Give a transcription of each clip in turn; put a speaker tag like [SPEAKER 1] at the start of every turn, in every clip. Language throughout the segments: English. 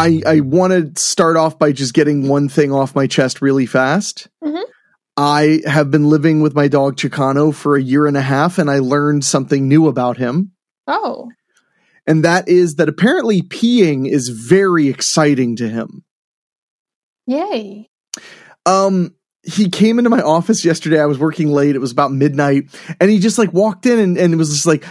[SPEAKER 1] I I want to start off by just getting one thing off my chest really fast.
[SPEAKER 2] Mhm.
[SPEAKER 1] I have been living with my dog Chicano for a year and a half, and I learned something new about him,
[SPEAKER 2] Oh,
[SPEAKER 1] and that is that apparently peeing is very exciting to him.
[SPEAKER 2] yay.
[SPEAKER 1] Um, he came into my office yesterday. I was working late. It was about midnight, and he just like walked in and, and was just like,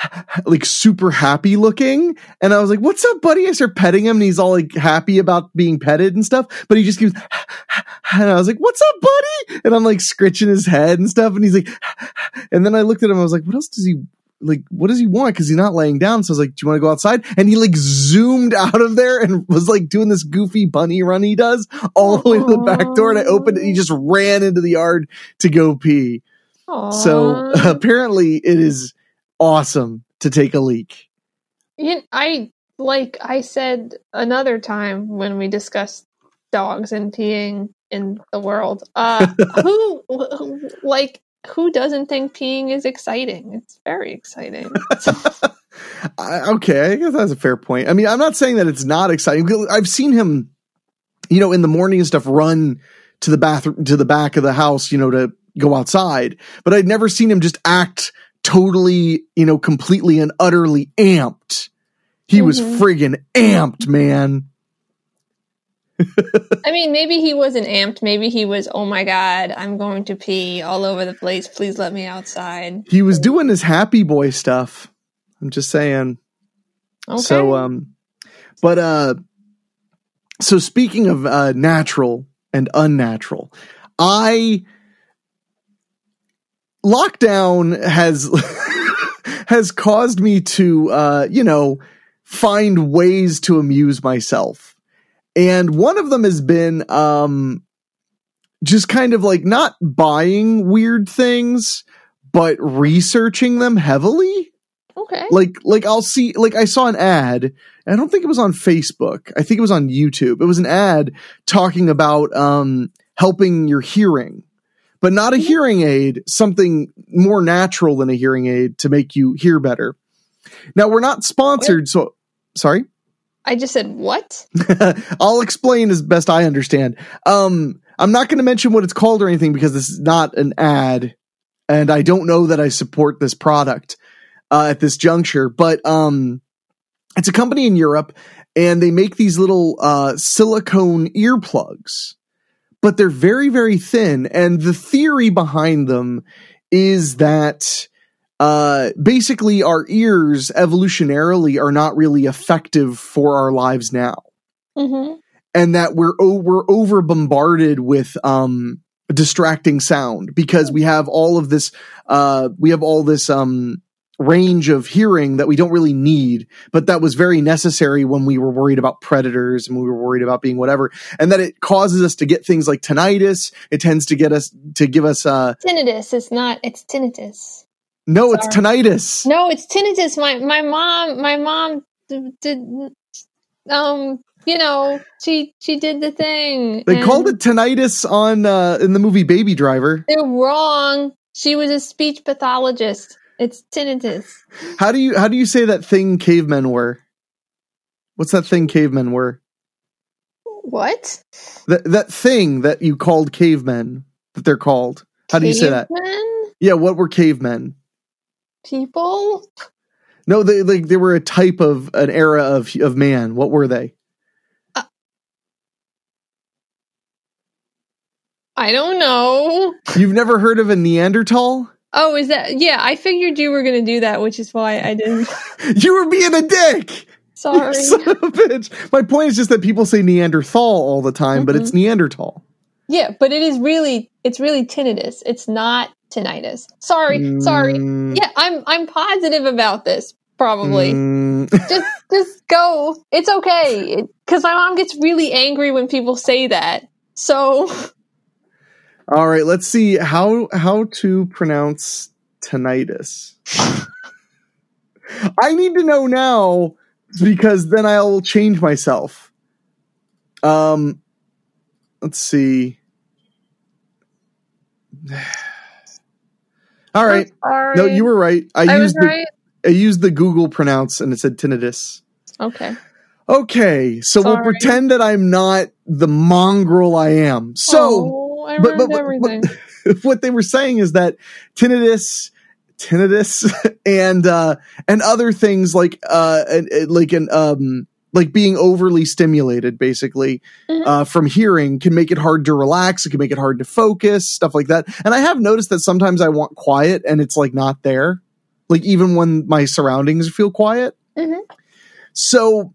[SPEAKER 1] like super happy looking. And I was like, "What's up, buddy?" I start petting him, and he's all like happy about being petted and stuff. But he just keeps, and I was like, "What's up, buddy?" And I'm like scritching his head and stuff, and he's like, and then I looked at him. I was like, "What else does he?" Like, what does he want? Because he's not laying down. So I was like, Do you want to go outside? And he like zoomed out of there and was like doing this goofy bunny run he does all the way to the back door. And I opened it. And he just ran into the yard to go pee. So apparently it is awesome to take a leak.
[SPEAKER 2] You, I like I said another time when we discussed dogs and peeing in the world. Uh, who like who doesn't think peeing is exciting? It's very exciting.
[SPEAKER 1] I, okay, I guess that's a fair point. I mean, I'm not saying that it's not exciting. I've seen him, you know, in the morning and stuff, run to the bathroom to the back of the house, you know, to go outside. But I'd never seen him just act totally, you know, completely and utterly amped. He was
[SPEAKER 2] Mhm.
[SPEAKER 1] friggin' amped, man.
[SPEAKER 2] I mean, maybe he wasn't amped. Maybe he was. Oh my god, I'm going to pee all over the place. Please let me outside.
[SPEAKER 1] He was doing his happy boy stuff. I'm just saying.
[SPEAKER 2] Okay.
[SPEAKER 1] So um but uh so speaking of uh natural and unnatural, I lockdown has has caused me to uh you know find ways to amuse myself. And one of them has been um just kind of like not buying weird things but researching them heavily
[SPEAKER 2] okay.
[SPEAKER 1] like like I'll see like I saw an ad. I don't think it was on Facebook. I think it was on YouTube. It was an ad talking about um helping your hearing. But not a
[SPEAKER 2] Mhm.
[SPEAKER 1] hearing aid, something more natural than a hearing aid to make you hear better. Now we're not sponsored, so sorry.
[SPEAKER 2] I just said what?
[SPEAKER 1] I'll explain as best I understand. Um, I'm not going to mention what it's called or anything because this is not an ad, and I don't know that I support this product uh, at this juncture. But um, it's a company in Europe, and they make these little uh, silicone earplugs, but they're very, very thin. And the theory behind them is that uh, basically our ears evolutionarily are not really effective for our lives now
[SPEAKER 2] Mm-hmm.
[SPEAKER 1] and that we're we're over bombarded with um distracting sound because we have all of this uh we have all this um range of hearing that we don't really need but that was very necessary when we were worried about predators and we were worried about being whatever and that it causes us to get things like tinnitus it tends to get us to give us uh
[SPEAKER 2] Tinnitus. It's not. It's tinnitus.
[SPEAKER 1] No it's
[SPEAKER 2] Sorry.
[SPEAKER 1] tinnitus
[SPEAKER 2] No, it's tinnitus. My my mom. My mom did. Um. You know, she she did the thing.
[SPEAKER 1] they called it tinnitus on uh in the movie baby driver
[SPEAKER 2] They're wrong. She was a speech pathologist. It's tinnitus.
[SPEAKER 1] How do you how do you say that thing cavemen were? What's that thing cavemen were?
[SPEAKER 2] What?
[SPEAKER 1] That that thing that you called cavemen that they're called. How do you say that?
[SPEAKER 2] Cavemen?
[SPEAKER 1] Yeah, what were cavemen?
[SPEAKER 2] People?
[SPEAKER 1] No, they like they were a type of an era of of man. What were they?
[SPEAKER 2] I don't know.
[SPEAKER 1] You've never heard of a Neanderthal?
[SPEAKER 2] Oh, is that? Yeah, I figured you were going to do that, which is why I didn't.
[SPEAKER 1] You were being a dick.
[SPEAKER 2] Sorry.
[SPEAKER 1] You son of a bitch. My point is just that people say Neanderthal all the time, but
[SPEAKER 2] Mm-hmm.
[SPEAKER 1] it's Neanderthal.
[SPEAKER 2] Yeah, but it is really it's really tinnitus. It's not tinnitus. Sorry, sorry.
[SPEAKER 1] Mm,
[SPEAKER 2] Yeah, I'm I'm positive about this. Probably.
[SPEAKER 1] Mm,
[SPEAKER 2] just just go. It's okay. Because my mom gets really angry when people say that. So
[SPEAKER 1] all right, let's see how how to pronounce tinnitus. I need to know now because then I'll change myself. Um, let's see. All right.
[SPEAKER 2] Sorry.
[SPEAKER 1] No, you were right. I,
[SPEAKER 2] I
[SPEAKER 1] used the
[SPEAKER 2] right.
[SPEAKER 1] I used the Google pronounce and it said tinnitus.
[SPEAKER 2] Okay.
[SPEAKER 1] Okay, so we'll pretend that I'm not the mongrel I am. So
[SPEAKER 2] Oh, I
[SPEAKER 1] but- but- but-
[SPEAKER 2] everything.
[SPEAKER 1] what they were saying is that tinnitus tinnitus and uh and other things like uh and, and like an um like being overly stimulated basically
[SPEAKER 2] Mhm.
[SPEAKER 1] uh from hearing can make it hard to relax it can make it hard to focus stuff like that and i have noticed that sometimes i want quiet and it's like not there like even when my surroundings feel quiet
[SPEAKER 2] Mhm.
[SPEAKER 1] so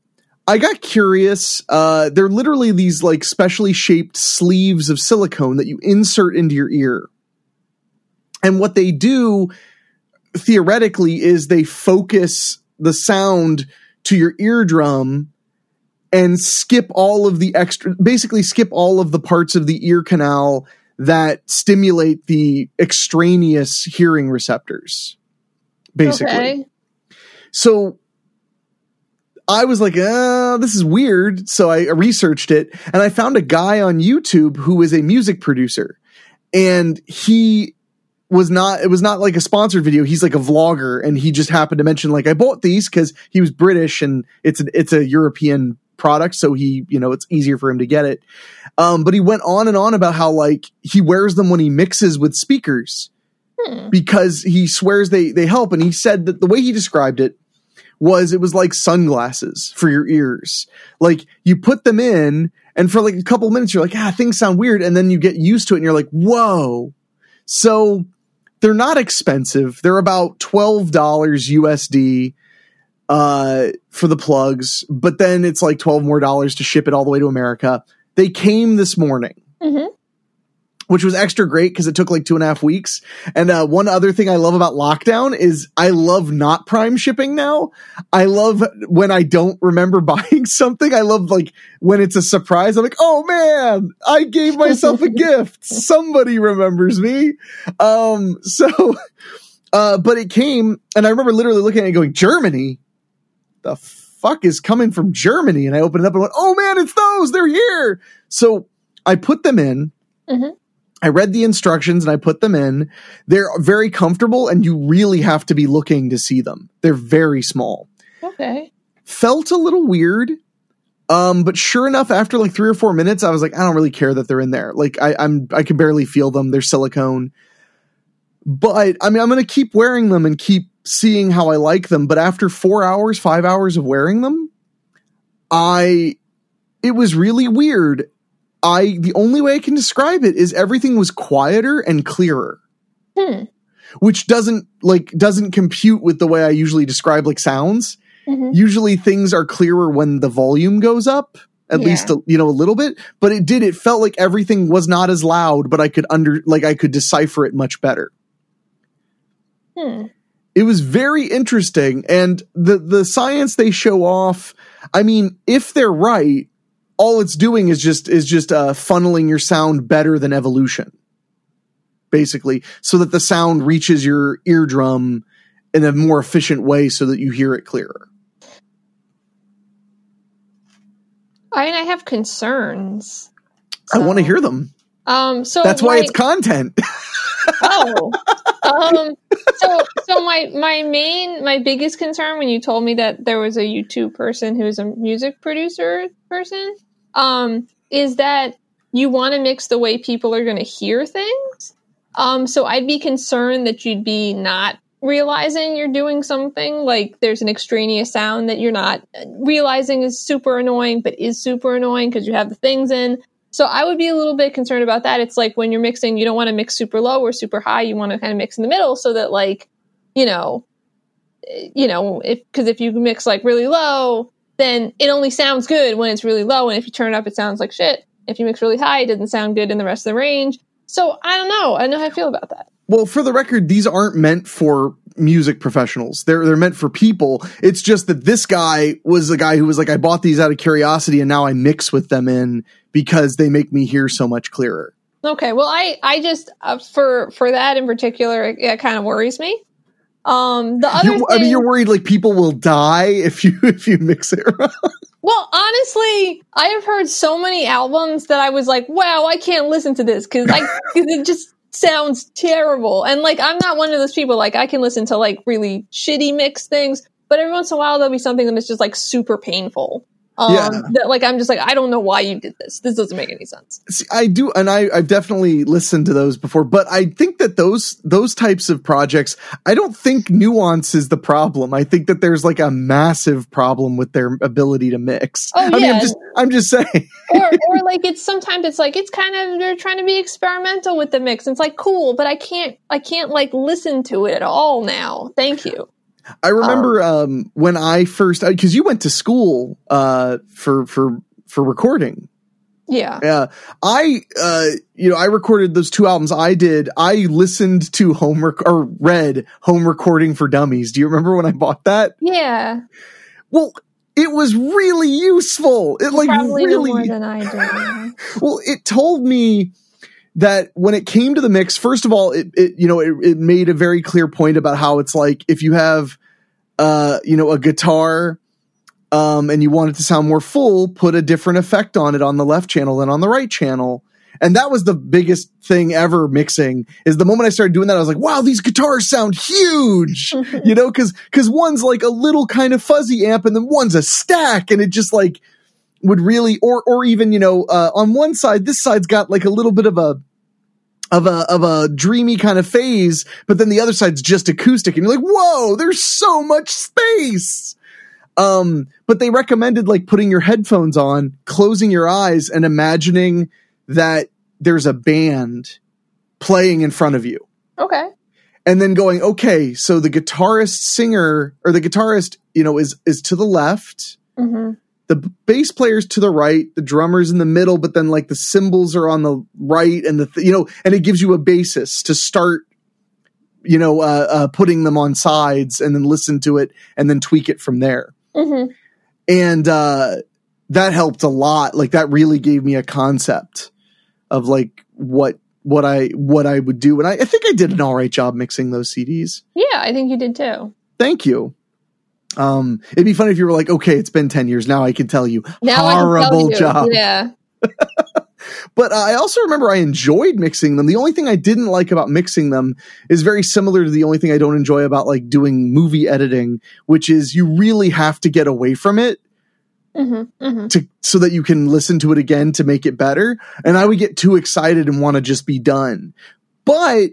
[SPEAKER 1] I got curious. Uh, they're literally these like specially shaped sleeves of silicone that you insert into your ear. And what they do theoretically is they focus the sound to your eardrum and skip all of the extra, basically skip all of the parts of the ear canal that stimulate the extraneous hearing receptors. Basically.
[SPEAKER 2] Okay.
[SPEAKER 1] So I was like, uh, this is weird. So I researched it and I found a guy on YouTube who is a music producer. And he was not, it was not like a sponsored video. He's like a vlogger and he just happened to mention like, I bought these because he was British and it's an, it's a European product. So he, you know, it's easier for him to get it. Um, but he went on and on about how like he wears them when he mixes with speakers
[SPEAKER 2] Hmm.
[SPEAKER 1] because he swears they they help and he said that the way he described it was it was like sunglasses for your ears like you put them in and for like a couple minutes you're like ah things sound weird and then you get used to it and you're like whoa so they're not expensive. They're about $12 usd uh for the plugs but then it's like 12 more dollars to ship it all the way to america. They came this morning.
[SPEAKER 2] Mhm.
[SPEAKER 1] Which was extra great because it took like two and a half weeks. And uh, one other thing I love about lockdown is I love not prime shipping now. I love when I don't remember buying something. I love like when it's a surprise. I'm like, oh man, I gave myself a gift. Somebody remembers me. Um, so, uh, but it came, and I remember literally looking at it going, Germany. The fuck is coming from Germany? And I opened it up and went, oh man, it's those. They're here. So I put them in.
[SPEAKER 2] Mhm.
[SPEAKER 1] I read the instructions and I put them in. They're very comfortable and you really have to be looking to see them. They're very small.
[SPEAKER 2] Okay.
[SPEAKER 1] Felt a little weird. Um, but sure enough, after like three or four minutes, I was like, I don't really care that they're in there. Like I, I'm, I can barely feel them. They're silicone. But I mean, I'm going to keep wearing them and keep seeing how I like them. But after four hours, five hours of wearing them, I, it was really weird. I, the only way I can describe it is everything was quieter and clearer
[SPEAKER 2] Hmm.
[SPEAKER 1] which doesn't like doesn't compute with the way I usually describe like sounds.
[SPEAKER 2] Mhm.
[SPEAKER 1] Usually things are clearer when the volume goes up, at
[SPEAKER 2] Yeah.
[SPEAKER 1] least a, you know a little bit, but it did it felt like everything was not as loud, but I could under like I could decipher it much better.
[SPEAKER 2] Hmm.
[SPEAKER 1] It was very interesting and the the science they show off, I mean, if they're right, all it's doing is just is just uh funneling your sound better than evolution basically, so that the sound reaches your eardrum in a more efficient way so that you hear it clearer.
[SPEAKER 2] I mean, I have concerns.
[SPEAKER 1] I want to hear them.
[SPEAKER 2] Um. So
[SPEAKER 1] That's why it's content.
[SPEAKER 2] oh. Um. So so my my main my biggest concern when you told me that there was a YouTube person who's a music producer person, um, is that you want to mix the way people are going to hear things. Um. So I'd be concerned that you'd be not realizing you're doing something like there's an extraneous sound that you're not realizing is super annoying but is super annoying because you have the things in so I would be a little bit concerned about that. It's like when you're mixing, you don't want to mix super low or super high. You want to kind of mix in the middle so that like, you know, eh, you know, if because if you mix like really low, then it only sounds good when it's really low, and if you turn it up, it sounds like shit. If you mix really high, it doesn't sound good in the rest of the range. So I don't know. I don't know how I feel about that.
[SPEAKER 1] well, for the record, these aren't meant for music professionals. They're they're meant for people. It's just that this guy was the guy who was like, I bought these out of curiosity, and now I mix with them in because they make me hear so much clearer.
[SPEAKER 2] Okay, well, I I just uh, for for that in particular, it, it kind of worries me. Um, the other,
[SPEAKER 1] I mean, you're worried like people will die if you if you mix it. Wrong.
[SPEAKER 2] Well, honestly, I have heard so many albums that I was like, wow, I can't listen to this because I cause it just sounds terrible. And like, I'm not one of those people. Like, I can listen to like really shitty mix things, but every once in a while there'll be something that is just like super painful. Um,
[SPEAKER 1] Yeah.
[SPEAKER 2] that like I'm just like I don't know why you did this. This doesn't make any sense.
[SPEAKER 1] See, I do, and I, I've definitely listened to those before, but I think that those those types of projects, I don't think nuance is the problem. I think that there's like a massive problem with their ability to mix.
[SPEAKER 2] Oh,
[SPEAKER 1] I mean,
[SPEAKER 2] yeah.
[SPEAKER 1] I'm just, I'm just saying.
[SPEAKER 2] or or like it's sometimes it's like it's kind of they're trying to be experimental with the mix. And it's like cool, but I can't I can't like listen to it at all now. Thank you.
[SPEAKER 1] I remember um, when I first, because you went to school uh, for for for recording.
[SPEAKER 2] Yeah.
[SPEAKER 1] Yeah, I, uh, you know, I recorded those two albums. I did. I listened to home rec- or read home recording for dummies. Do you remember when I bought that?
[SPEAKER 2] Yeah.
[SPEAKER 1] Well, it was really useful. It like
[SPEAKER 2] Probably no more
[SPEAKER 1] really
[SPEAKER 2] than I do.
[SPEAKER 1] well. It told me that when it came to the mix, first of all, it, it you know it, it made a very clear point about how it's like if you have uh you know a guitar um and you want it to sound more full, put a different effect on it on the left channel than on the right channel. And that was the biggest thing ever mixing is the moment I started doing that, I was like, wow, these guitars sound huge, you know, cause, cause one's like a little kind of fuzzy amp and then one's a stack and it just like would really, or, or even, you know, uh, on one side, this side's got like a little bit of a, of a, of a dreamy kind of phase, but then the other side's just acoustic and you're like, whoa, there's so much space. Um, but they recommended like putting your headphones on, closing your eyes and imagining that there's a band playing in front of you
[SPEAKER 2] Okay.
[SPEAKER 1] and then going okay so the guitarist singer or the guitarist you know is is to the left
[SPEAKER 2] hmm
[SPEAKER 1] the bass player's to the right the drummer's in the middle but then like the cymbals are on the right and the th- you know and it gives you a basis to start you know uh, uh putting them on sides and then listen to it and then tweak it from there.
[SPEAKER 2] Hmm
[SPEAKER 1] and uh that helped a lot. Like that really gave me a concept of like what what i what i would do. And i, I think i did an all right job mixing those cds
[SPEAKER 2] Yeah, I think you did too.
[SPEAKER 1] thank you um it'd be funny if you were like okay it's been 10 years now i can tell you
[SPEAKER 2] Now can tell
[SPEAKER 1] horrible
[SPEAKER 2] you.
[SPEAKER 1] job
[SPEAKER 2] Yeah.
[SPEAKER 1] but uh, i also remember i enjoyed mixing them the only thing i didn't like about mixing them is very similar to the only thing i don't enjoy about like doing movie editing which is you really have to get away from it
[SPEAKER 2] hmm hmm
[SPEAKER 1] to so that you can listen to it again to make it better. And I would get too excited and want to just be done. But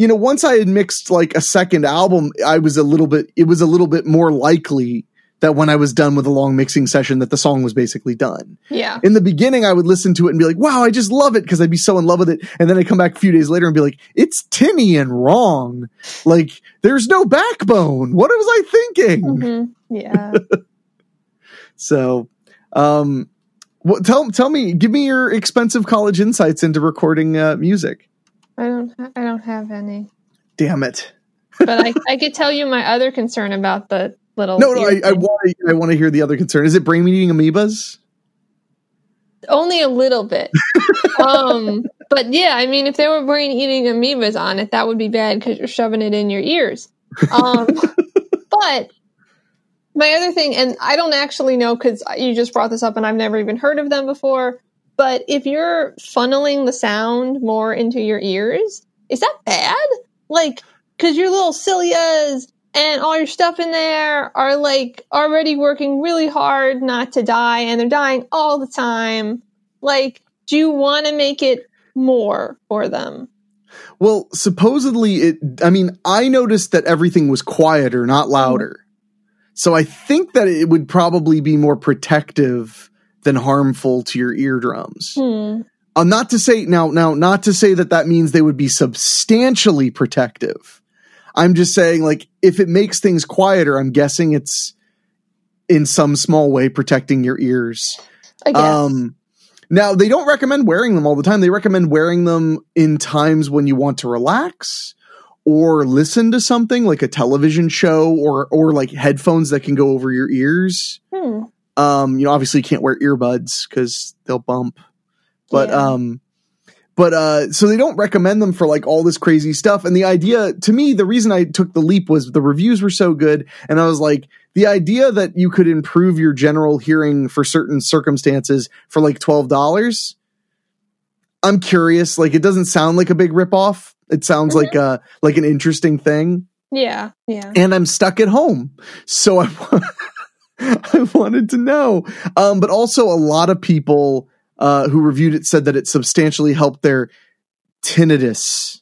[SPEAKER 1] you know, once I had mixed like a second album, I was a little bit it was a little bit more likely that when I was done with a long mixing session that the song was basically done.
[SPEAKER 2] Yeah.
[SPEAKER 1] In the beginning I would listen to it and be like, "Wow, I just love it" because I'd be so in love with it. And then I come back a few days later and be like, "It's tinny and wrong. Like there's no backbone. What was I thinking?"
[SPEAKER 2] hmm Yeah.
[SPEAKER 1] So, um, what, tell tell me, give me your expensive college insights into recording uh, music.
[SPEAKER 2] I don't. I don't have any.
[SPEAKER 1] Damn it!
[SPEAKER 2] But I, I could tell you my other concern about the little.
[SPEAKER 1] No, no, I, I want I want to hear the other concern. Is it brain eating amoebas?
[SPEAKER 2] Only a little bit. um, but yeah, I mean, if there were brain eating amoebas on it, that would be bad because you're shoving it in your ears. Um, but my other thing, and I don't actually know because you just brought this up and I've never even heard of them before. But if you're funneling the sound more into your ears, is that bad? Like, because your little cilias and all your stuff in there are like already working really hard not to die and they're dying all the time. Like, do you want to make it more for them?
[SPEAKER 1] Well, supposedly it. I mean, I noticed that everything was quieter, not louder. Mm-hmm. So I think that it would probably be more protective than harmful to your eardrums.
[SPEAKER 2] Hmm.
[SPEAKER 1] Uh, not to say now, now, not to say that that means they would be substantially protective. I'm just saying, like, if it makes things quieter, I'm guessing it's in some small way protecting your ears.
[SPEAKER 2] I guess.
[SPEAKER 1] Um, now they don't recommend wearing them all the time. They recommend wearing them in times when you want to relax or listen to something like a television show or or like headphones that can go over your ears.
[SPEAKER 2] Hmm.
[SPEAKER 1] Um, you know, obviously you can't wear earbuds because they'll bump. But
[SPEAKER 2] Yeah.
[SPEAKER 1] um but uh so they don't recommend them for like all this crazy stuff. And the idea to me, the reason I took the leap was the reviews were so good, and I was like, the idea that you could improve your general hearing for certain circumstances for like twelve dollars. I'm curious. Like it doesn't sound like a big ripoff. It sounds like a like an interesting thing
[SPEAKER 2] Yeah, yeah.
[SPEAKER 1] and I'm stuck at home. So I, I wanted to know. Um, but also, a lot of people uh, who reviewed it said that it substantially helped their tinnitus.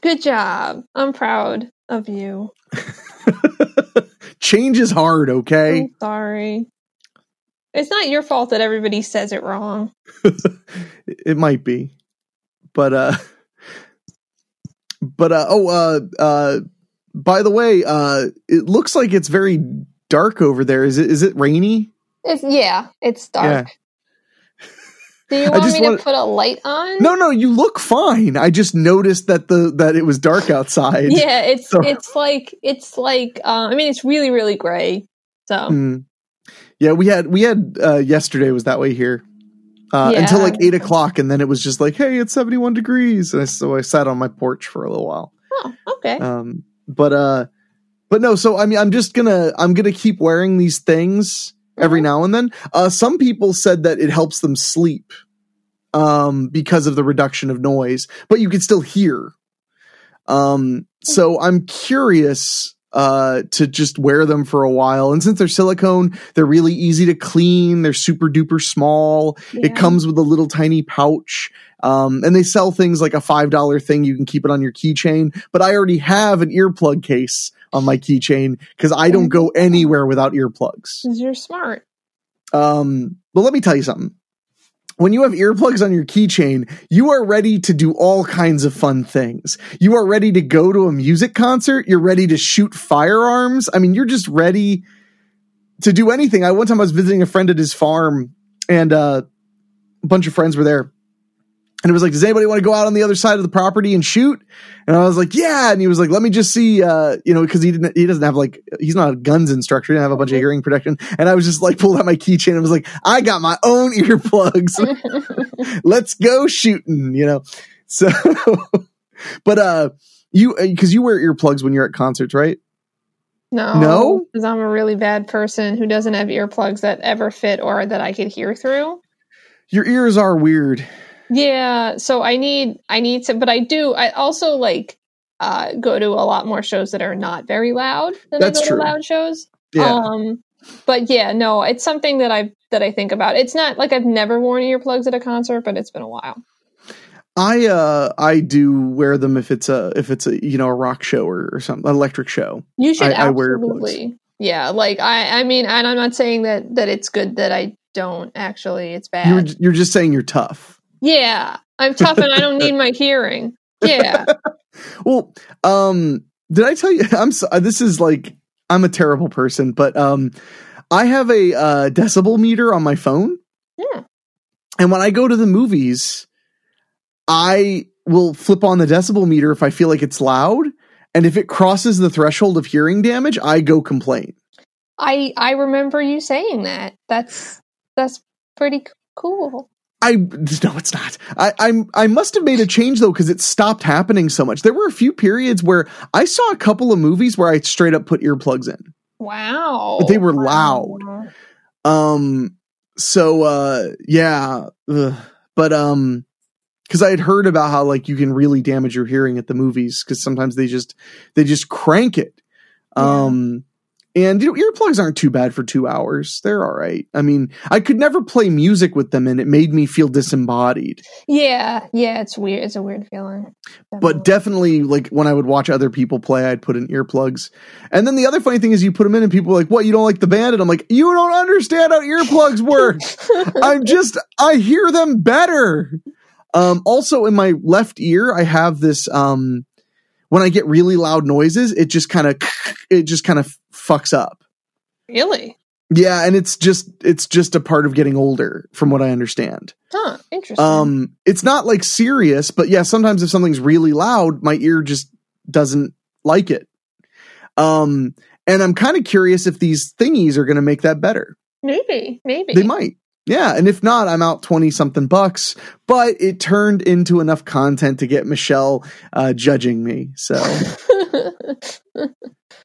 [SPEAKER 2] Good job. I'm proud of you.
[SPEAKER 1] Change is hard, okay?
[SPEAKER 2] I'm sorry. It's not your fault that everybody says it wrong.
[SPEAKER 1] It might be, but uh, but uh, oh uh, uh, by the way, uh, it looks like it's very dark over there. Is it? Is it rainy?
[SPEAKER 2] It's yeah, it's dark. Do you want me to put a light on?
[SPEAKER 1] No, no, you look fine. I just noticed that the that it was dark outside.
[SPEAKER 2] Yeah, it's
[SPEAKER 1] So-
[SPEAKER 2] it's like it's like uh, I mean it's really really gray. So
[SPEAKER 1] Mm. Yeah, we had we had uh, yesterday was that way here uh,
[SPEAKER 2] Yeah.
[SPEAKER 1] until like eight o'clock, and then it was just like, hey, it's seventy one degrees, and I, so I sat on my porch for a little while.
[SPEAKER 2] oh okay.
[SPEAKER 1] Um, but uh, but no, so I mean, I'm just gonna I'm gonna keep wearing these things every now and then. Uh, some people said that it helps them sleep um, because of the reduction of noise, but you can still hear. Um, so I'm curious uh, to just wear them for a while. And since they're silicone, they're really easy to clean. They're super duper small.
[SPEAKER 2] Yeah.
[SPEAKER 1] It comes with a little tiny pouch. Um, and they sell things like a $5 thing. You can keep it on your keychain. But I already have an earplug case on my keychain because I don't go anywhere without earplugs.
[SPEAKER 2] Because you're smart.
[SPEAKER 1] Um, but let me tell you something. When you have earplugs on your keychain, you are ready to do all kinds of fun things. You are ready to go to a music concert. You're ready to shoot firearms. I mean, you're just ready to do anything. I one time I was visiting a friend at his farm, and uh, a bunch of friends were there. And it was like, does anybody want to go out on the other side of the property and shoot? And I was like, yeah. And he was like, let me just see, uh, you know, because he didn't, he doesn't have like, he's not a guns instructor. He didn't have a bunch of hearing protection. And I was just like, pulled out my keychain and was like, I got my own earplugs. Let's go shooting, you know? So, but, uh, you, because you wear earplugs when you're at concerts, right?
[SPEAKER 2] No,
[SPEAKER 1] No?
[SPEAKER 2] because I'm a really bad person who doesn't have earplugs that ever fit or that I could hear through.
[SPEAKER 1] Your ears are weird.
[SPEAKER 2] Yeah, so I need I need to, but I do. I also like uh, go to a lot more shows that are not very loud than
[SPEAKER 1] That's
[SPEAKER 2] I go
[SPEAKER 1] true.
[SPEAKER 2] to loud shows.
[SPEAKER 1] Yeah.
[SPEAKER 2] Um, but yeah, no, it's something that I that I think about. It's not like I've never worn earplugs at a concert, but it's been a while.
[SPEAKER 1] I, uh, I do wear them if it's a, if it's a, you know, a rock show or, or something, electric show.
[SPEAKER 2] You should
[SPEAKER 1] I- I wear
[SPEAKER 2] absolutely. yeah, like I I mean, and I'm not saying that that it's good that I don't actually. It's bad.
[SPEAKER 1] You're, you're just saying you're tough.
[SPEAKER 2] Yeah, I'm tough and I don't need my hearing. Yeah.
[SPEAKER 1] Well, um, did I tell you? I'm so, this is like I'm a terrible person, but um, I have a uh, decibel meter on my phone,
[SPEAKER 2] Yeah.
[SPEAKER 1] and when I go to the movies, I will flip on the decibel meter if I feel like it's loud, and if it crosses the threshold of hearing damage, I go complain.
[SPEAKER 2] I I remember you saying that. That's that's pretty cool.
[SPEAKER 1] I no, it's not. I I'm I must have made a change though because it stopped happening so much. There were a few periods where I saw a couple of movies where I straight up put earplugs in.
[SPEAKER 2] Wow.
[SPEAKER 1] But they were
[SPEAKER 2] Wow.
[SPEAKER 1] Um. So, uh, yeah. Ugh. But um, because I had heard about how like you can really damage your hearing at the movies because sometimes they just they just crank it. Um. And you know, earplugs aren't too bad for two hours. They're all right. I mean, I could never play music with them, and it made me feel disembodied.
[SPEAKER 2] Yeah, yeah, it's weird. It's a weird feeling.
[SPEAKER 1] But definitely, like when I would watch other people play, I'd put in earplugs. And then the other funny thing is, you put them in, and people are like, "What? You don't like the band?" And I'm like, "You don't understand how earplugs work. I'm just, I hear them better." Um, also, in my left ear, I have this. Um, when I get really loud noises, it just kind of, it just kind of fucks up.
[SPEAKER 2] really?
[SPEAKER 1] Yeah, and it's just it's just a part of getting older, from what I understand.
[SPEAKER 2] Huh. Interesting.
[SPEAKER 1] Um, it's not like serious, but yeah, sometimes if something's really loud, my ear just doesn't like it. Um, and I'm kind of curious if these thingies are going to make that better.
[SPEAKER 2] maybe. Maybe.
[SPEAKER 1] They might. Yeah, and if not, I'm out 20 something bucks, but it turned into enough content to get Michelle uh, judging me. So,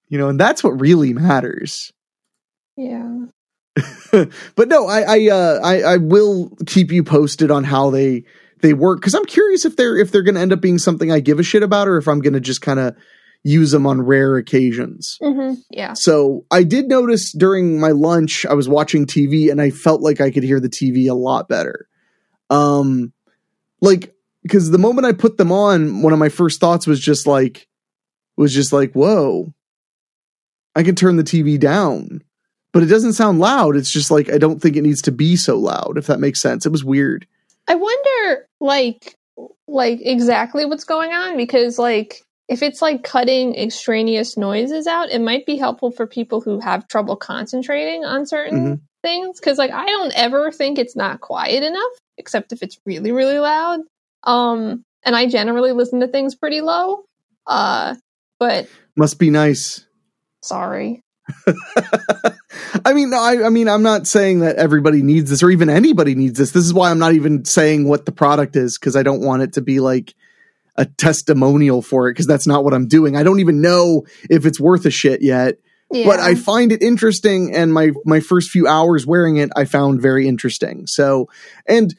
[SPEAKER 1] you know, and that's what really matters.
[SPEAKER 2] yeah.
[SPEAKER 1] but no, I I, uh, I I will keep you posted on how they they work because I'm curious if they're if they're going to end up being something I give a shit about or if I'm going to just kind of use them on rare occasions.
[SPEAKER 2] hmm Yeah.
[SPEAKER 1] So I did notice during my lunch I was watching TV and I felt like I could hear the TV a lot better. Um, like because the moment I put them on, one of my first thoughts was just like was just like, whoa, I can turn the TV down. But it doesn't sound loud. It's just like I don't think it needs to be so loud, if that makes sense. It was weird.
[SPEAKER 2] I wonder, like, like exactly what's going on because, like, if it's like cutting extraneous noises out, it might be helpful for people who have trouble concentrating on certain
[SPEAKER 1] Mhm.
[SPEAKER 2] things. Because, like, I don't ever think it's not quiet enough, except if it's really, really loud. Um, and I generally listen to things pretty low. Uh, but
[SPEAKER 1] Must be nice.
[SPEAKER 2] sorry.
[SPEAKER 1] I mean, no, I, I mean, I'm not saying that everybody needs this or even anybody needs this. This is why I'm not even saying what the product is because I don't want it to be like a testimonial for it because that's not what I'm doing. I don't even know if it's worth a shit yet,
[SPEAKER 2] Yeah.
[SPEAKER 1] but I find it interesting. And my my first few hours wearing it, I found very interesting. So, and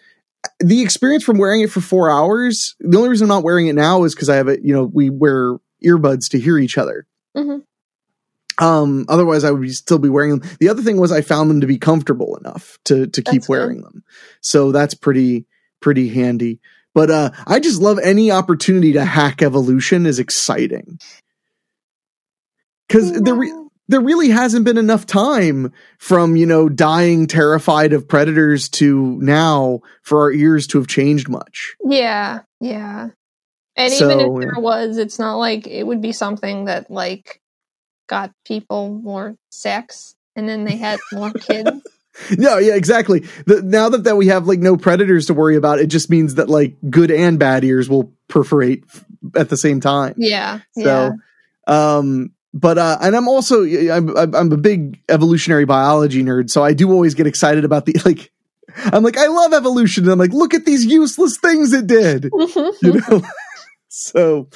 [SPEAKER 1] the experience from wearing it for four hours, the only reason I'm not wearing it now is because I have it. You know, we wear earbuds to hear each other.
[SPEAKER 2] Mhm.
[SPEAKER 1] Um, otherwise I would be, still be wearing them. The other thing was I found them to be comfortable enough to to keep
[SPEAKER 2] That's good.
[SPEAKER 1] wearing them. So that's pretty pretty handy. But uh I just love any opportunity to hack evolution is exciting. Cuz there re- there really hasn't been enough time from, you know, dying terrified of predators to now for our ears to have changed much.
[SPEAKER 2] Yeah, yeah. And even if there was, it's not like it would be something that like got people more sex and then they had more kids.
[SPEAKER 1] No, yeah, exactly. The, now that, that we have like no predators to worry about, it just means that like good and bad ears will perforate f- at the same time.
[SPEAKER 2] Yeah, yeah.
[SPEAKER 1] Um, but uh, and I'm also I'm I'm I'm a big evolutionary biology nerd, so I do always get excited about the like. I'm like I love evolution, and I'm like, look at these useless things it did, you know. So,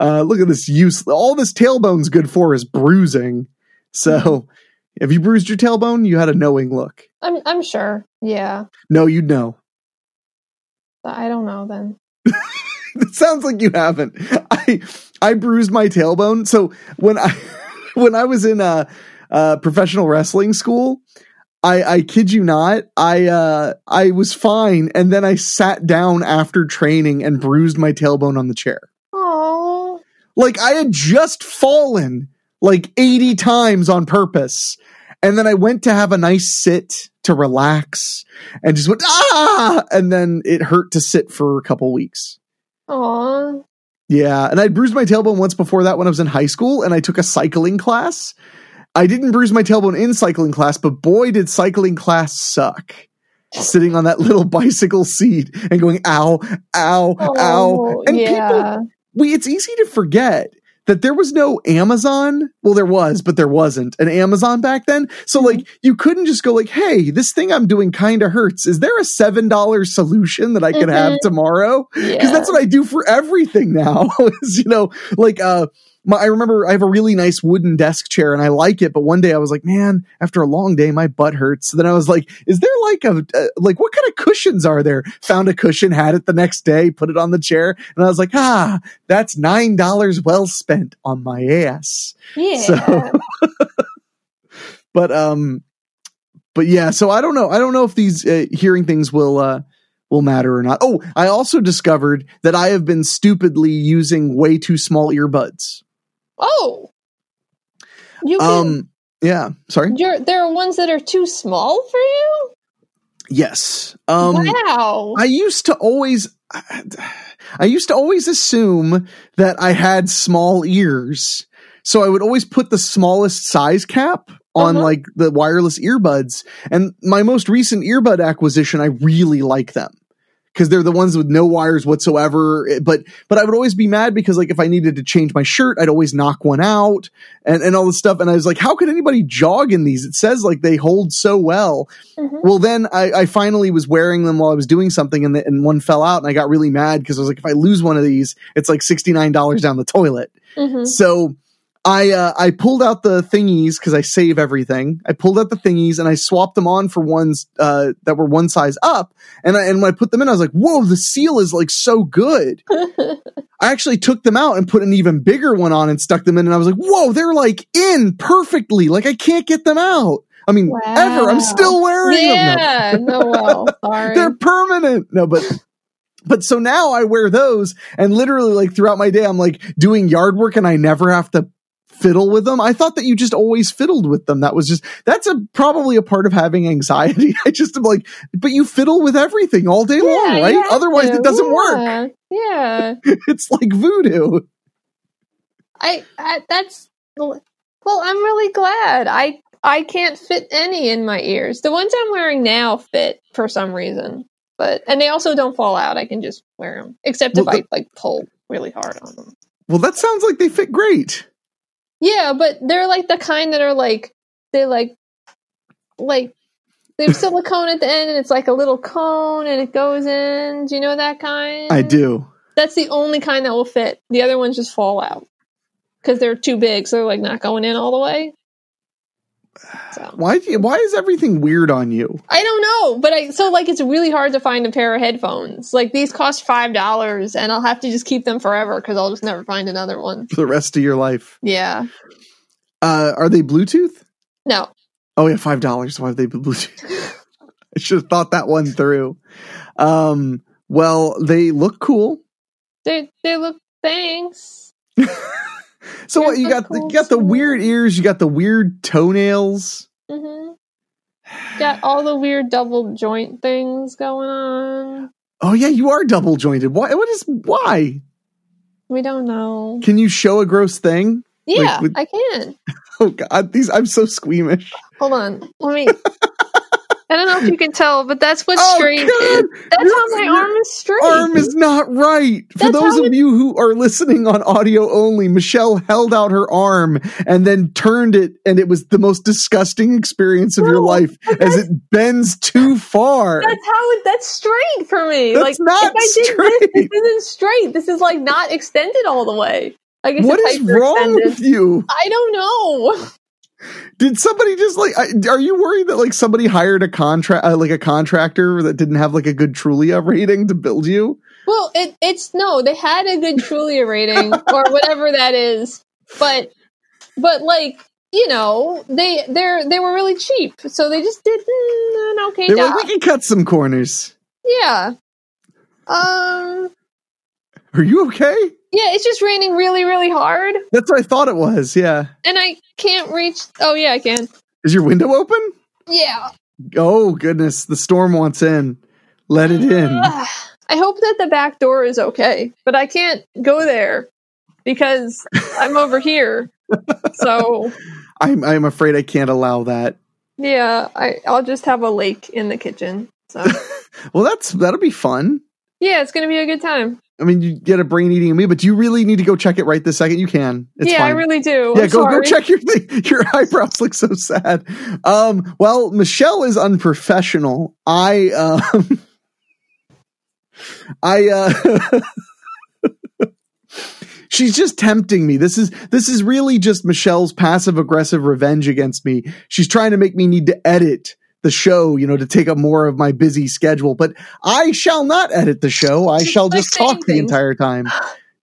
[SPEAKER 1] uh, look at this use. All this tailbone's good for is bruising. So, have you bruised your tailbone? You had a knowing look.
[SPEAKER 2] I'm I'm sure. Yeah.
[SPEAKER 1] No, you'd know.
[SPEAKER 2] I don't know then.
[SPEAKER 1] it sounds like you haven't. I I bruised my tailbone. So when I when I was in a, uh professional wrestling school, I I kid you not, I uh I was fine, and then I sat down after training and bruised my tailbone on the chair. Like I had just fallen like 80 times on purpose. And then I went to have a nice sit to relax and just went, ah! And then it hurt to sit for a couple weeks.
[SPEAKER 2] Oh.
[SPEAKER 1] Yeah, and I bruised my tailbone once before that when I was in high school, and I took a cycling class. I didn't bruise my tailbone in cycling class, but boy, did cycling class suck. Sitting on that little bicycle seat and going, ow, ow, ow.
[SPEAKER 2] Oh,
[SPEAKER 1] And
[SPEAKER 2] yeah.
[SPEAKER 1] people, we, it's easy to forget that there was no Amazon. Well, there was, but there wasn't an Amazon back then. So
[SPEAKER 2] Mm-hmm.
[SPEAKER 1] like, you couldn't just go like, hey, this thing I'm doing kind of hurts. Is there a $7 solution that I could have
[SPEAKER 2] Mhm.
[SPEAKER 1] tomorrow? because
[SPEAKER 2] yeah.
[SPEAKER 1] that's what I do for everything now. is you know, like uh, my, I remember I have a really nice wooden desk chair and I like it, but one day I was like, man, after a long day, my butt hurts. So then I was like, is there like a uh, like what kind of cushions are there? Found a cushion, had it the next day, put it on the chair, and I was like, ah, that's nine dollars well spent on my ass.
[SPEAKER 2] yeah.
[SPEAKER 1] So- But um, but yeah, so I don't know. I don't know if these uh, hearing things will uh will matter or not. Oh, I also discovered that I have been stupidly using way too small earbuds.
[SPEAKER 2] Oh. You can,
[SPEAKER 1] Um, yeah, sorry.
[SPEAKER 2] you're, there are ones that are too small for you?
[SPEAKER 1] Yes. Um,
[SPEAKER 2] wow.
[SPEAKER 1] I used to always, I used to always assume that I had small ears. So I would always put the smallest size cap on
[SPEAKER 2] Uh-huh.
[SPEAKER 1] like the wireless earbuds. And my most recent earbud acquisition, I really like them because they're the ones with no wires whatsoever. Eh, But but I would always be mad because like if I needed to change my shirt, I'd always knock one out and and all this stuff. And I was like, how could anybody jog in these? It says like they hold so well.
[SPEAKER 2] Mhm.
[SPEAKER 1] Well, then I, I finally was wearing them while I was doing something, and, the, and one fell out, and I got really mad because I was like, if I lose one of these, it's like sixty nine dollars down the toilet.
[SPEAKER 2] Mhm.
[SPEAKER 1] So I uh, I pulled out the thingies because I save everything. I pulled out the thingies and I swapped them on for ones uh, that were one size up. And I, and when I put them in, I was like, "Whoa, the seal is like so good." I actually took them out and put an even bigger one on and stuck them in, and I was like, "Whoa, they're like in perfectly. Like I can't get them out." I mean, ever. I'm still wearing them. No.
[SPEAKER 2] yeah. No, well, sorry.
[SPEAKER 1] They're permanent. No, but but so now I wear those and literally like throughout my day I'm like doing yard work and I never have to fiddle with them. I thought that you just always fiddled with them. That was just that's a probably a part of having anxiety. I just am like, but you fiddle with everything all day long, right? Otherwise
[SPEAKER 2] to.
[SPEAKER 1] it doesn't work.
[SPEAKER 2] Yeah. Yeah.
[SPEAKER 1] It's like voodoo.
[SPEAKER 2] I, I that's well, I'm really glad. I I can't fit any in my ears. The ones I'm wearing now fit for some reason, but and they also don't fall out. I can just wear them, except if
[SPEAKER 1] Well,
[SPEAKER 2] I like pull really hard on them.
[SPEAKER 1] Well, that sounds like they fit great.
[SPEAKER 2] Yeah, but they're like the kind that are like they like like they have silicone at the end, and it's like a little cone, and it goes in. Do you know that kind?
[SPEAKER 1] I do.
[SPEAKER 2] That's the only kind that will fit. The other ones just fall out because they're too big, so they're like not going in all the way. So
[SPEAKER 1] Why why is everything weird on you?
[SPEAKER 2] I don't know, but I so like it's really hard to find a pair of headphones. Like these cost five dollars, and I'll have to just keep them forever because I'll just never find another one.
[SPEAKER 1] For the rest of your life.
[SPEAKER 2] Yeah,
[SPEAKER 1] Uh are they Bluetooth?
[SPEAKER 2] no,
[SPEAKER 1] Oh yeah, five dollars. Why have they been Bluetooth? I should have thought that one through. Um, well, they look cool.
[SPEAKER 2] they they look thanks.
[SPEAKER 1] So what you got? The,
[SPEAKER 2] cool
[SPEAKER 1] you got the weird ears. You got the weird toenails.
[SPEAKER 2] hmm Got all the weird double joint things going on.
[SPEAKER 1] Oh yeah, you are double jointed. Why? What is why?
[SPEAKER 2] We don't know.
[SPEAKER 1] Can you show a gross thing?
[SPEAKER 2] Yeah,
[SPEAKER 1] with-
[SPEAKER 2] I can.
[SPEAKER 1] Oh god, these I'm so squeamish.
[SPEAKER 2] Hold on. Let me. I don't know if you can tell, but that's what
[SPEAKER 1] Oh,
[SPEAKER 2] straight
[SPEAKER 1] God!
[SPEAKER 2] is. That's
[SPEAKER 1] Your-
[SPEAKER 2] how my arm.
[SPEAKER 1] Arm is not right. For
[SPEAKER 2] That's
[SPEAKER 1] those of you who are listening on audio only, Michelle held out her arm and then turned it, and it was the most disgusting experience of your life as it bends too far.
[SPEAKER 2] That's how it. That's straight for me.
[SPEAKER 1] That's
[SPEAKER 2] like
[SPEAKER 1] not
[SPEAKER 2] I
[SPEAKER 1] straight.
[SPEAKER 2] this, this isn't straight. This is like not extended all the way. Like it's
[SPEAKER 1] What is wrong with you?
[SPEAKER 2] I don't know.
[SPEAKER 1] Did somebody just like? Are you worried that like somebody hired a contract, uh, like a contractor that didn't have like a good Trulia rating to build you?
[SPEAKER 2] Well, it, it's no. They had a good Trulia rating or whatever that is, but but like you know they they're they were really cheap, so they just did an okay
[SPEAKER 1] They
[SPEAKER 2] job.
[SPEAKER 1] like, we can cut some corners.
[SPEAKER 2] Yeah. Um.
[SPEAKER 1] Are you okay?
[SPEAKER 2] Yeah, it's just raining really, really hard,
[SPEAKER 1] That's what I thought it was. Yeah.
[SPEAKER 2] and I can't reach. Oh yeah, I can.
[SPEAKER 1] Is your window open?
[SPEAKER 2] Yeah.
[SPEAKER 1] Oh goodness, the storm wants in. Let it in.
[SPEAKER 2] I hope that the back door is okay, but I can't go there because I'm over here. So
[SPEAKER 1] I'm I'm afraid I can't allow that.
[SPEAKER 2] yeah, I I'll just have a lake in the kitchen. So
[SPEAKER 1] Well, that's that'll be fun.
[SPEAKER 2] yeah, it's gonna be a good time.
[SPEAKER 1] I mean, you get a brain eating me, but do you really need to go check it right this second? You can. It's
[SPEAKER 2] yeah, I really do.
[SPEAKER 1] yeah,
[SPEAKER 2] I'm
[SPEAKER 1] go go check your thing. Your eyebrows look so sad. Um, well, Michelle is unprofessional. I um, I uh, she's just tempting me. This is this is really just Michelle's passive aggressive revenge against me. She's trying to make me need to edit the show, you know, to take up more of my busy schedule. But I shall not edit the show. I shall
[SPEAKER 2] like
[SPEAKER 1] just talk the
[SPEAKER 2] things.
[SPEAKER 1] entire time.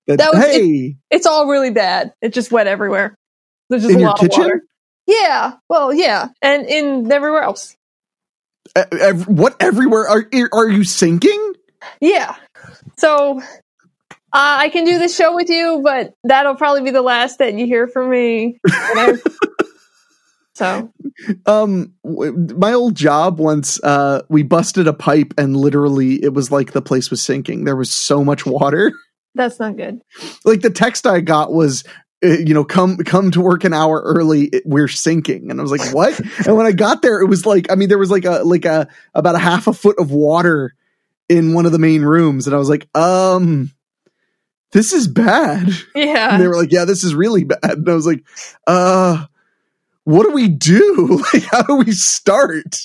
[SPEAKER 1] That,
[SPEAKER 2] That was-
[SPEAKER 1] hey,
[SPEAKER 2] It's all really bad. It's just wet everywhere. There's just
[SPEAKER 1] in
[SPEAKER 2] a
[SPEAKER 1] your
[SPEAKER 2] lot
[SPEAKER 1] kitchen?
[SPEAKER 2] of water. Yeah. Well, yeah, and in everywhere else.
[SPEAKER 1] E- ev- what everywhere are are you sinking?
[SPEAKER 2] Yeah. So uh, I can do this show with you, but that'll probably be the last that you hear from me. And so
[SPEAKER 1] Um, my old job once, uh, we busted a pipe and literally it was like the place was sinking. There was so much water.
[SPEAKER 2] that's not good.
[SPEAKER 1] like the text I got was uh, you know, come come to work an hour early. We're sinking, and I was like, "What?" and when I got there, it was like, I mean, there was like a like a about a half a foot of water in one of the main rooms, and I was like, "Um, this is bad." And
[SPEAKER 2] Yeah.
[SPEAKER 1] they were like, "Yeah, this is really bad," and I was like, "Uh, what do we do? Like, how do we start?"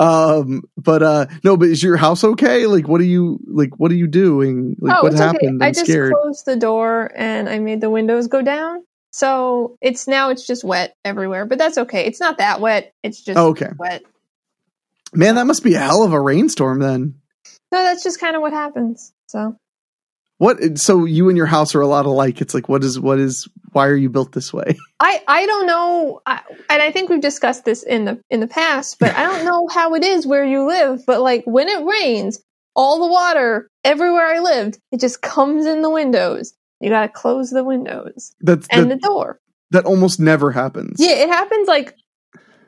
[SPEAKER 1] Um, but uh, no, but is your house okay? Like, what are you like? What are you doing? Like,
[SPEAKER 2] oh,
[SPEAKER 1] what
[SPEAKER 2] it's
[SPEAKER 1] happened?
[SPEAKER 2] okay. I just
[SPEAKER 1] scared.
[SPEAKER 2] closed the door and I made the windows go down. So it's now it's just wet everywhere, but that's okay. It's not that wet. It's just
[SPEAKER 1] Oh, okay.
[SPEAKER 2] wet.
[SPEAKER 1] Man, that must be a hell of a rainstorm then.
[SPEAKER 2] No, that's just kind of what happens. So
[SPEAKER 1] What? So you and your house are a lot alike. It's like, what is, what is, why are you built this way?
[SPEAKER 2] I I don't know, I, and I think we've discussed this in the in the past, but I don't know how it is where you live. But like when it rains, all the water everywhere I lived, it just comes in the windows. You got to close the windows
[SPEAKER 1] That's
[SPEAKER 2] and
[SPEAKER 1] that,
[SPEAKER 2] the door.
[SPEAKER 1] that almost never happens.
[SPEAKER 2] Yeah, it happens like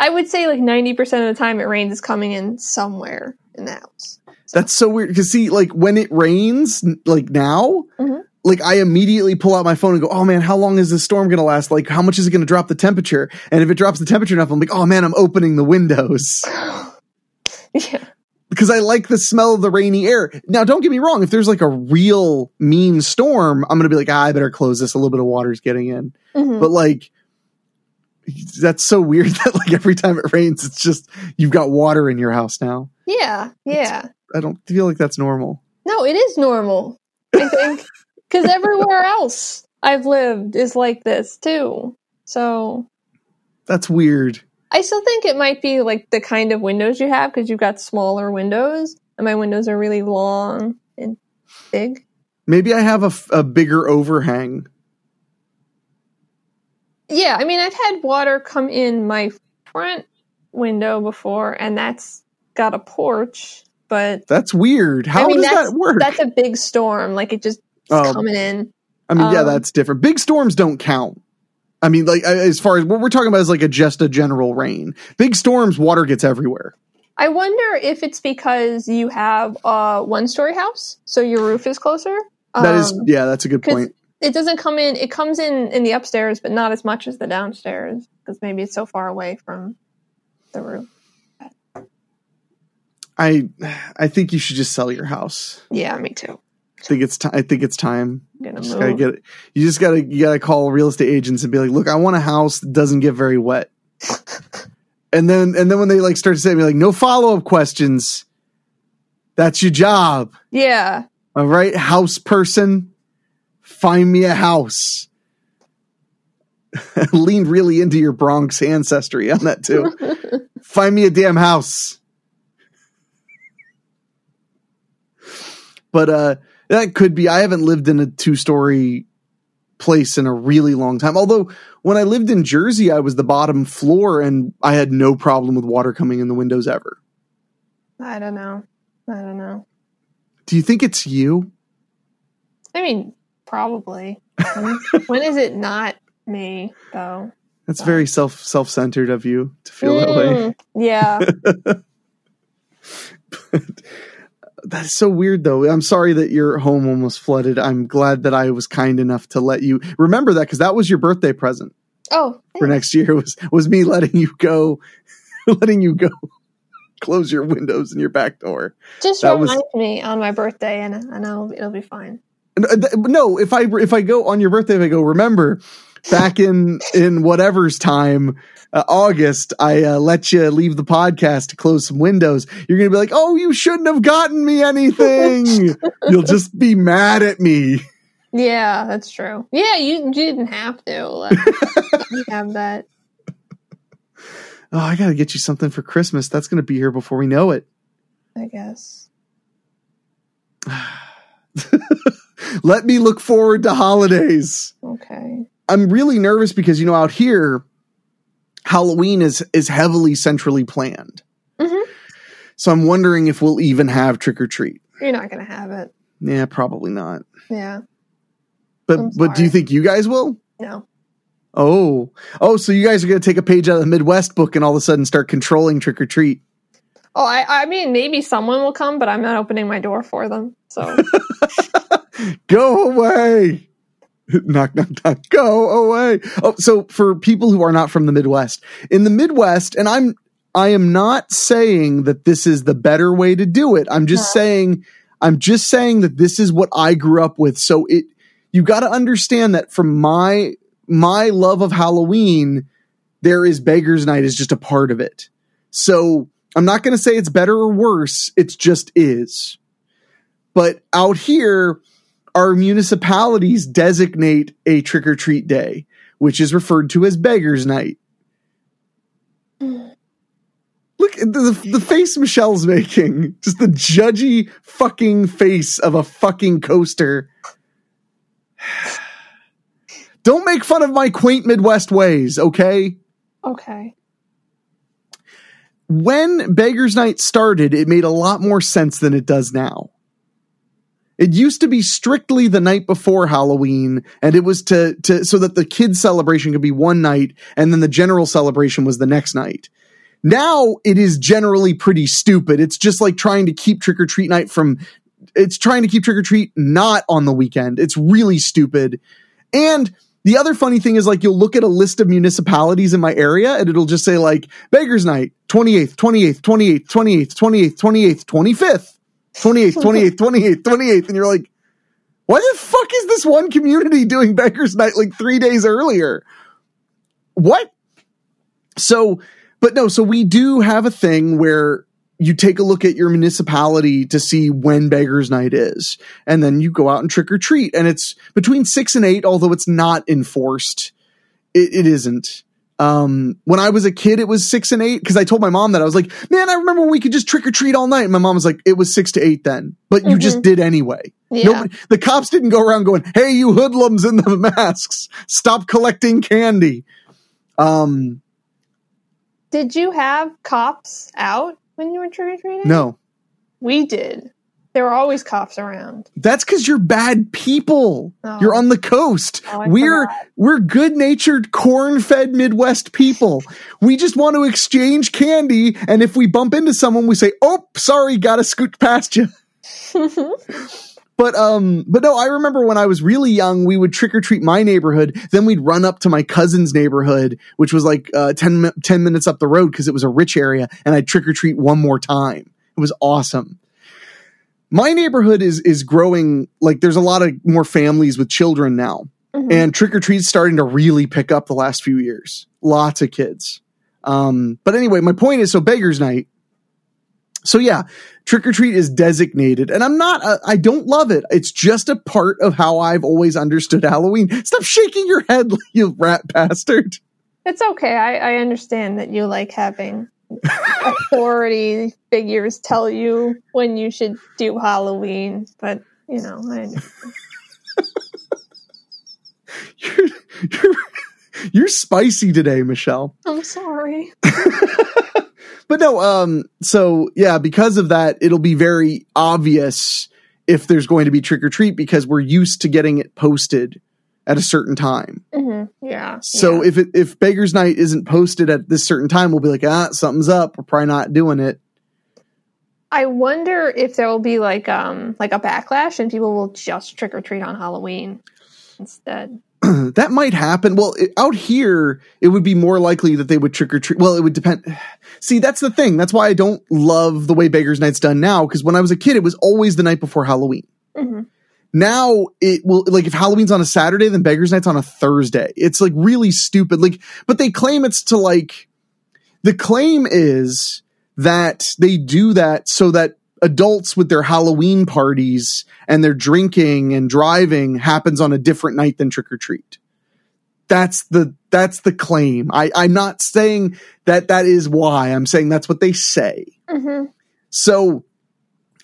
[SPEAKER 2] I would say like ninety percent of the time it rains is coming in somewhere house.
[SPEAKER 1] That's so weird. Cause see, like when it rains, like now,
[SPEAKER 2] Mhm.
[SPEAKER 1] like I immediately pull out my phone and go, oh man, how long is this storm going to last? Like, how much is it going to drop the temperature? And if it drops the temperature enough, I'm like, oh man, I'm opening the windows
[SPEAKER 2] yeah,
[SPEAKER 1] because I like the smell of the rainy air. Now, don't get me wrong. If there's like a real mean storm, I'm going to be like, ah, I better close this. A little bit of water's getting in.
[SPEAKER 2] Mhm.
[SPEAKER 1] but like that's so weird that like every time it rains it's just you've got water in your house now
[SPEAKER 2] yeah, yeah.
[SPEAKER 1] i don't feel like that's normal
[SPEAKER 2] No, it is normal. I think because everywhere else I've lived is like this too. So
[SPEAKER 1] that's weird
[SPEAKER 2] I still think it might be like the kind of windows you have because you've got smaller windows, and my windows are really long and big.
[SPEAKER 1] maybe i have a bigger overhang
[SPEAKER 2] Yeah, I mean, I've had water come in my front window before, and that's got a porch, but
[SPEAKER 1] that's weird how
[SPEAKER 2] I mean,
[SPEAKER 1] does that work
[SPEAKER 2] That's a big storm. Like it just
[SPEAKER 1] Oh.
[SPEAKER 2] coming in.
[SPEAKER 1] i mean yeah
[SPEAKER 2] um,
[SPEAKER 1] that's different big storms don't count i mean like as far as what we're talking about is like a just a general rain big storms water gets everywhere
[SPEAKER 2] I wonder if it's because you have a one story house, so your roof is closer.
[SPEAKER 1] That is,
[SPEAKER 2] Um,
[SPEAKER 1] yeah that's a good point
[SPEAKER 2] It doesn't come in. It comes in in the upstairs, but not as much as the downstairs because maybe it's so far away from the roof.
[SPEAKER 1] i i think you should just sell your house
[SPEAKER 2] Yeah, me too.
[SPEAKER 1] i think it's time i think it's time
[SPEAKER 2] I'm gonna
[SPEAKER 1] just
[SPEAKER 2] move.
[SPEAKER 1] gotta get it. You just gotta you gotta call real estate agents and be like, look, I want a house that doesn't get very wet. and then and then when they like start to say me like, no follow up questions, that's your job.
[SPEAKER 2] yeah,
[SPEAKER 1] All right, house person, find me a house. Lean really into your Bronx ancestry on that too. find me a damn house. But uh that could be I haven't lived in a two story place in a really long time. Although when I lived in Jersey, I was the bottom floor and I had no problem with water coming in the windows ever.
[SPEAKER 2] I don't know. I don't know.
[SPEAKER 1] Do you think it's you?
[SPEAKER 2] I mean, probably. when, when is it not me though?
[SPEAKER 1] That's very self self centered of you to feel that way.
[SPEAKER 2] Mm, Yeah.
[SPEAKER 1] That is so weird, though. I'm sorry that your home almost flooded. I'm glad that I was kind enough to let you remember that because that was your birthday present
[SPEAKER 2] Oh,
[SPEAKER 1] for next year. Was was me letting you go, letting you go, close your windows and your back door.
[SPEAKER 2] just
[SPEAKER 1] that was-
[SPEAKER 2] remind me on my birthday, and and I'll, it'll be fine.
[SPEAKER 1] Uh, No, if I if I go on your birthday, if I go, remember back in in whatever's time. Uh, August, I uh, let you leave the podcast to close some windows. You're gonna be like, "Oh, you shouldn't have gotten me anything." You'll just be mad at me.
[SPEAKER 2] Yeah, that's true. Yeah, you, you didn't have to me have that.
[SPEAKER 1] oh, I got to get you something for Christmas. That's going to be here before we know it.
[SPEAKER 2] I guess.
[SPEAKER 1] Let me look forward to holidays.
[SPEAKER 2] Okay.
[SPEAKER 1] I'm really nervous because you know out here Halloween is is heavily centrally planned.
[SPEAKER 2] Mhm.
[SPEAKER 1] So I'm wondering if we'll even have trick or treat.
[SPEAKER 2] You're not gonna have it.
[SPEAKER 1] Yeah, probably not.
[SPEAKER 2] Yeah.
[SPEAKER 1] But but do you think you guys will?
[SPEAKER 2] No.
[SPEAKER 1] Oh. Oh, so you guys are going to take a page out of the Midwest book and all of a sudden start controlling trick or treat.
[SPEAKER 2] Oh, I, I mean, maybe someone will come, but I'm not opening my door for them. So
[SPEAKER 1] Go away. knock, knock, knock, go away. Oh, so for people who are not from the Midwest, in the Midwest, and I'm, I am not saying that this is the better way to do it. I'm just saying, I'm just saying that this is what I grew up with. So it, you got to understand that from my, my love of Halloween, there is Beggar's Night is just a part of it. So I'm not going to say it's better or worse. It just is. But out here, our municipalities designate a trick or treat day, which is referred to as Beggar's Night. Look at the, the face Michelle's making. Just the judgy fucking face of a fucking coaster. Don't make fun of my quaint Midwest ways, okay?
[SPEAKER 2] Okay.
[SPEAKER 1] when Beggar's Night started, it made a lot more sense than it does now. It used to be strictly the night before Halloween, and it was to, to so that the kids' celebration could be one night, and then the general celebration was the next night. Now it is generally pretty stupid. It's just like trying to keep trick or treat night from. It's trying to keep trick or treat not on the weekend. It's really stupid. And the other funny thing is like you'll look at a list of municipalities in my area and it'll just say like Beggars Night, 28th, 28th, 28th, 28th, 28th, 28th, 25th, 28th, 28th, 28th, 28th. And you're like, why the fuck is this one community doing Beggars Night like three days earlier? What? So, but no, so we do have a thing where you take a look at your municipality to see when Beggars Night is, and then you go out and trick or treat. And it's between six and eight, although it's not enforced. It, it isn't. Um, when I was a kid, it was six and eight because I told my mom that I was like, man, I remember when we could just trick or treat all night. And my mom was like, it was six to eight then, but you just
[SPEAKER 2] Mhm.
[SPEAKER 1] did anyway.
[SPEAKER 2] Yeah.
[SPEAKER 1] Nobody, the cops didn't go around going, "Hey, you hoodlums in the masks, stop collecting candy." Um,
[SPEAKER 2] Did you have cops out when you were trick or treating?
[SPEAKER 1] no,
[SPEAKER 2] We did. There were always cops around.
[SPEAKER 1] that's because you're bad people.
[SPEAKER 2] Oh.
[SPEAKER 1] You're on the coast.
[SPEAKER 2] Oh,
[SPEAKER 1] we're
[SPEAKER 2] forgot.
[SPEAKER 1] we're good-natured, corn-fed Midwest people. We just want to exchange candy, and if we bump into someone, we say, "Oh, sorry, gotta scoot past you." But um, but no, I remember when I was really young, we would trick or treat my neighborhood. Then we'd run up to my cousin's neighborhood, which was like uh, 10, 10 minutes up the road because it was a rich area, and I'd trick or treat one more time. It was awesome. My neighborhood is is growing. Like, there's a lot of more families with children now,
[SPEAKER 2] Mhm.
[SPEAKER 1] and trick or treat's starting to really pick up the last few years. Lots of kids. Um, but anyway, my point is, so Beggars Night. So yeah, trick or treat is designated, and I'm not. Uh, I don't love it. It's just a part of how I've always understood Halloween. Stop shaking your head, you rat bastard.
[SPEAKER 2] It's okay. I, I understand that you like having authority figures tell you when you should do Halloween, but you know, I,
[SPEAKER 1] You're, you're, you're spicy today, Michelle.
[SPEAKER 2] I'm sorry.
[SPEAKER 1] But no, um, so yeah, because of that, it'll be very obvious if there's going to be trick or treat because we're used to getting it posted at a certain time.
[SPEAKER 2] hmm Yeah.
[SPEAKER 1] So
[SPEAKER 2] yeah.
[SPEAKER 1] if it, if Beggar's Night isn't posted at this certain time, we'll be like, ah, something's up. We're probably not doing it.
[SPEAKER 2] I wonder if there will be like um like a backlash and people will just trick or treat on Halloween instead.
[SPEAKER 1] that might happen. Well, it, out here, it would be more likely that they would trick or treat. Well, it would depend. See, that's the thing. That's why I don't love the way Beggar's Night's done now. Because when I was a kid, it was always the night before Halloween.
[SPEAKER 2] hmm
[SPEAKER 1] Now it will like if Halloween's on a Saturday, then Beggar's Night's on a Thursday. It's like really stupid. Like, but they claim it's to like the claim is that they do that so that adults with their Halloween parties and their drinking and driving happens on a different night than trick or treat. That's the that's the claim. I, I'm not saying that that is why. I'm saying that's what they say.
[SPEAKER 2] hmm
[SPEAKER 1] So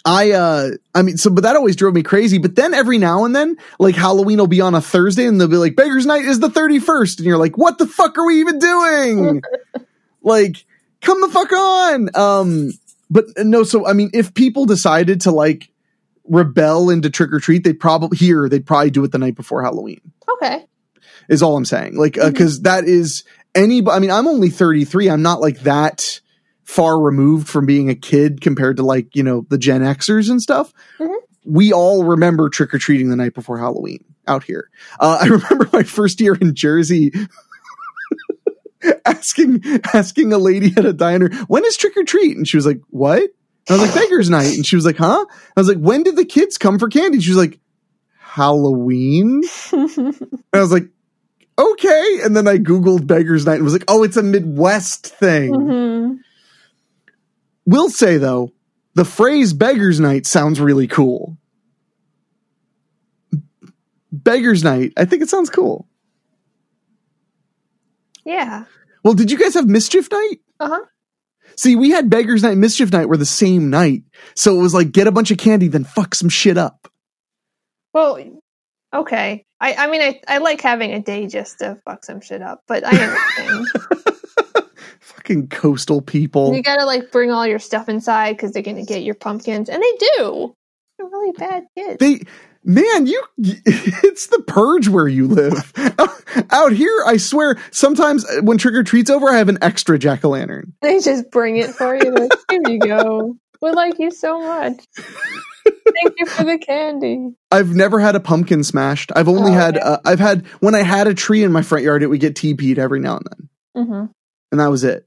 [SPEAKER 1] I uh I mean so but that always drove me crazy. But then every now and then, like Halloween will be on a Thursday and they'll be like, Beggar's Night is the 31st. And you're like, what the fuck are we even doing? like, come the fuck on. Um but uh, no, so I mean, if people decided to like rebel into trick or treat, they'd probably here, they'd probably do it the night before Halloween
[SPEAKER 2] Okay.
[SPEAKER 1] is all I'm saying. Like, because that is any. I mean, I'm only 33. I'm not like that far removed from being a kid compared to like you know the Gen Xers and stuff.
[SPEAKER 2] Mhm.
[SPEAKER 1] we all remember trick or treating the night before Halloween out here. Uh, I remember my first year in Jersey. asking asking a lady at a diner when is trick or treat and she was like what and i was like beggars night and she was like huh i was like when did the kids come for candy and she was like halloween and i was like okay and then i googled beggars night and was like oh it's a midwest thing
[SPEAKER 2] Mhm.
[SPEAKER 1] Will say though the phrase beggars night sounds really cool beggars night i think it sounds cool
[SPEAKER 2] Yeah.
[SPEAKER 1] well did you guys have mischief night
[SPEAKER 2] Uh huh.
[SPEAKER 1] See, we had Beggars Night and Mischief Night were the same night. So it was like get a bunch of candy, then fuck some shit up.
[SPEAKER 2] Well, okay. I, I mean, I, I like having a day just to fuck some shit up, but I understand.
[SPEAKER 1] Fucking coastal people.
[SPEAKER 2] you gotta like bring all your stuff inside because they're gonna get your pumpkins, and they do. They're really bad kids.
[SPEAKER 1] They man, you it's the purge where you live. Out here, I swear, sometimes when trick or treat's over, I have an extra jack o' lantern.
[SPEAKER 2] They just bring it for you. Like, here you go. We like you so much. Thank you for the candy.
[SPEAKER 1] I've never had a pumpkin smashed. I've only
[SPEAKER 2] Oh,
[SPEAKER 1] had
[SPEAKER 2] okay.
[SPEAKER 1] uh, I've had when I had a tree in my front yard, it would get TP'd every now and then,
[SPEAKER 2] hmm
[SPEAKER 1] and that was it.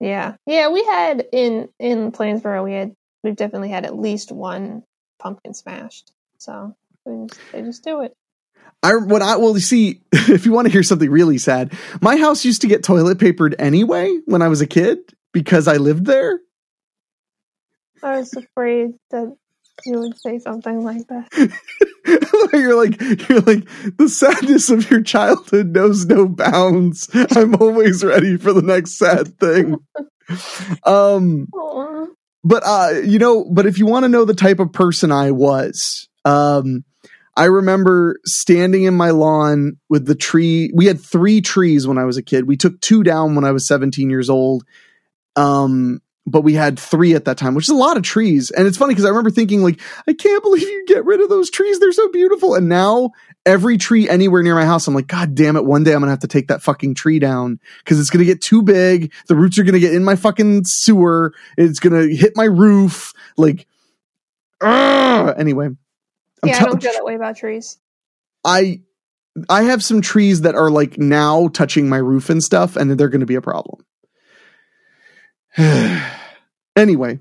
[SPEAKER 2] Yeah, yeah. We had in in Plainsboro, we had we've definitely had at least one pumpkin smashed. So they just, they just do it.
[SPEAKER 1] I when I well you see if you want to hear something really sad, my house used to get toilet papered anyway when I was a kid because I lived there.
[SPEAKER 2] I was afraid that you would say something like that.
[SPEAKER 1] you're like you're like the sadness of your childhood knows no bounds. I'm always ready for the next sad thing. Um but uh you know but if you want to know the type of person i was um i remember standing in my lawn with the tree we had three trees when i was a kid we took two down when i was 17 years old um but we had three at that time which is a lot of trees. And it's funny because i remember thinking like i can't believe you get rid of those trees. They're so beautiful. And now every tree anywhere near my house i'm like god damn it. One day i'm gonna have to take that fucking tree down because it's gonna get too big. The roots are gonna get in my fucking sewer. It's gonna hit my roof. Like anyway I'm
[SPEAKER 2] yeah, I don't feel that way about trees.
[SPEAKER 1] I I have some trees that are like now touching my roof and stuff, and they're going to be a problem. anyway,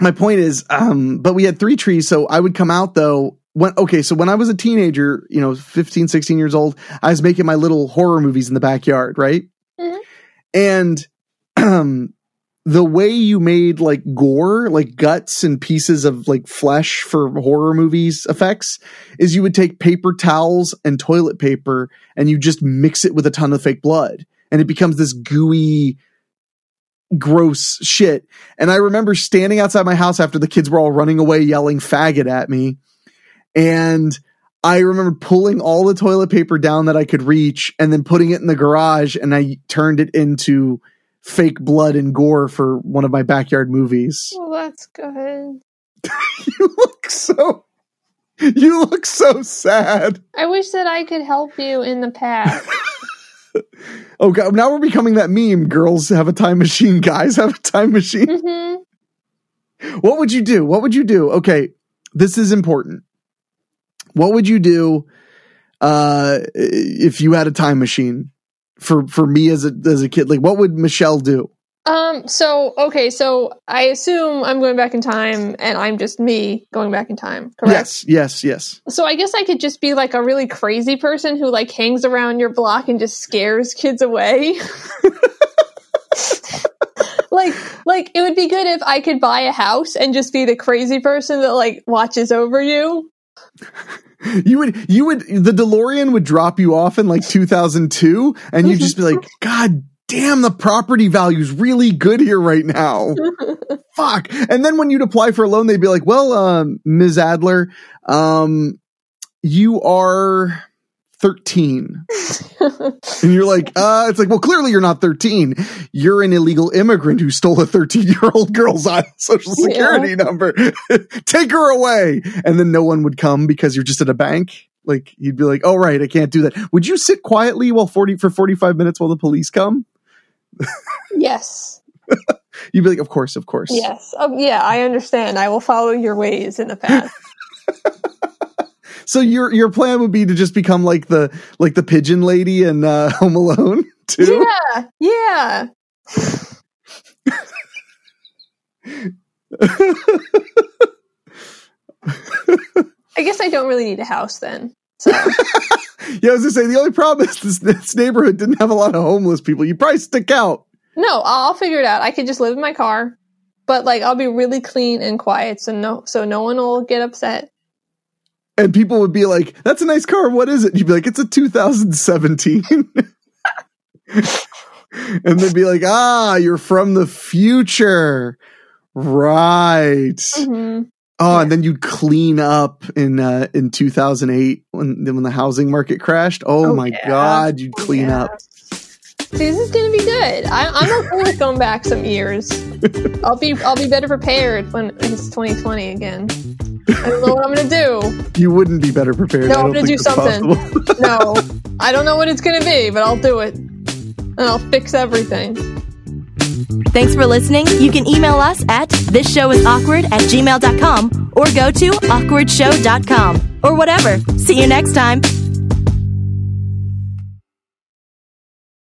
[SPEAKER 1] my point is, um, but we had three trees, so I would come out though. When okay, so when I was a teenager, you know, 15, 16 years old, I was making my little horror movies in the backyard, right?
[SPEAKER 2] Mhm.
[SPEAKER 1] And um the way you made like gore, like guts and pieces of like flesh for horror movies effects is you would take paper towels and toilet paper and you just mix it with a ton of fake blood and it becomes this gooey gross shit. And i remember standing outside my house after the kids were all running away yelling faggot at me. And i remember pulling all the toilet paper down that i could reach and then putting it in the garage. And i turned it into fake blood and gore for one of my backyard movies.
[SPEAKER 2] Well, that's good.
[SPEAKER 1] you look so you look so sad.
[SPEAKER 2] I wish that I could help you in the past.
[SPEAKER 1] Oh god, now we're becoming that meme. Girls have a time machine, guys have a time machine.
[SPEAKER 2] hmm
[SPEAKER 1] What would you do? What would you do? Okay, this is important. What would you do uh if you had a time machine? For for me as a as a kid, like what would Michelle do?
[SPEAKER 2] Um. So okay. So I assume I'm going back in time, and I'm just me going back in time. Correct.
[SPEAKER 1] Yes, yes, yes.
[SPEAKER 2] So I guess I could just be like a really crazy person who like hangs around your block and just scares kids away. like like it would be good if I could buy a house and just be the crazy person that like watches over you.
[SPEAKER 1] You would you would the DeLorean would drop you off in like 2002 and you'd just be like, "God damn, the property value's really good here right now." Fuck. And then when you'd apply for a loan, they'd be like, "Well, um, Ms. Adler, um you are 13." And you're like, uh, it's like, well, clearly you're not 13. You're an illegal immigrant who stole a 13 year old girl's uh, social
[SPEAKER 2] Yeah.
[SPEAKER 1] security number. Take her away. And then no one would come because you're just at a bank. Like you'd be like, oh, right, I can't do that. Would you sit quietly while 40 for 45 minutes while the police come?
[SPEAKER 2] Yes.
[SPEAKER 1] You'd be like, of course, of course.
[SPEAKER 2] Yes. Um, yeah, I understand. I will follow your ways in the past.
[SPEAKER 1] So your your plan would be to just become like the like the pigeon lady in uh, Home Alone too.
[SPEAKER 2] yeah. Yeah. I guess I don't really need a house then. So
[SPEAKER 1] Yeah, I was gonna say the only problem is this, this neighborhood didn't have a lot of homeless people. You probably stick out.
[SPEAKER 2] no, I'll, figure it out. I could just live in my car, but like I'll be really clean and quiet, so no, so no one will get upset.
[SPEAKER 1] And people would be like, "That's a nice car. What is it?" And you'd be like, "It's a 2017." and they'd be like, "Ah, you're from the future, right?"
[SPEAKER 2] hmm
[SPEAKER 1] Oh, and then you'd clean up in uh, in 2008 when when the housing market crashed. Oh,
[SPEAKER 2] Oh,
[SPEAKER 1] my
[SPEAKER 2] yeah.
[SPEAKER 1] god, you'd clean
[SPEAKER 2] Yeah.
[SPEAKER 1] up.
[SPEAKER 2] See, this is gonna be good. I, I'm okay with going back some years. I'll be I'll be better prepared when it's 2020 again. I don't know what I'm gonna do.
[SPEAKER 1] You wouldn't be better prepared.
[SPEAKER 2] No, I'm gonna do something. No, I don't know what it's gonna be, but I'll do it, and I'll fix everything.
[SPEAKER 3] Thanks for listening. You can email us at thisshowis awkward at gmail.com or go to awkwardshow.com or whatever. See you next time.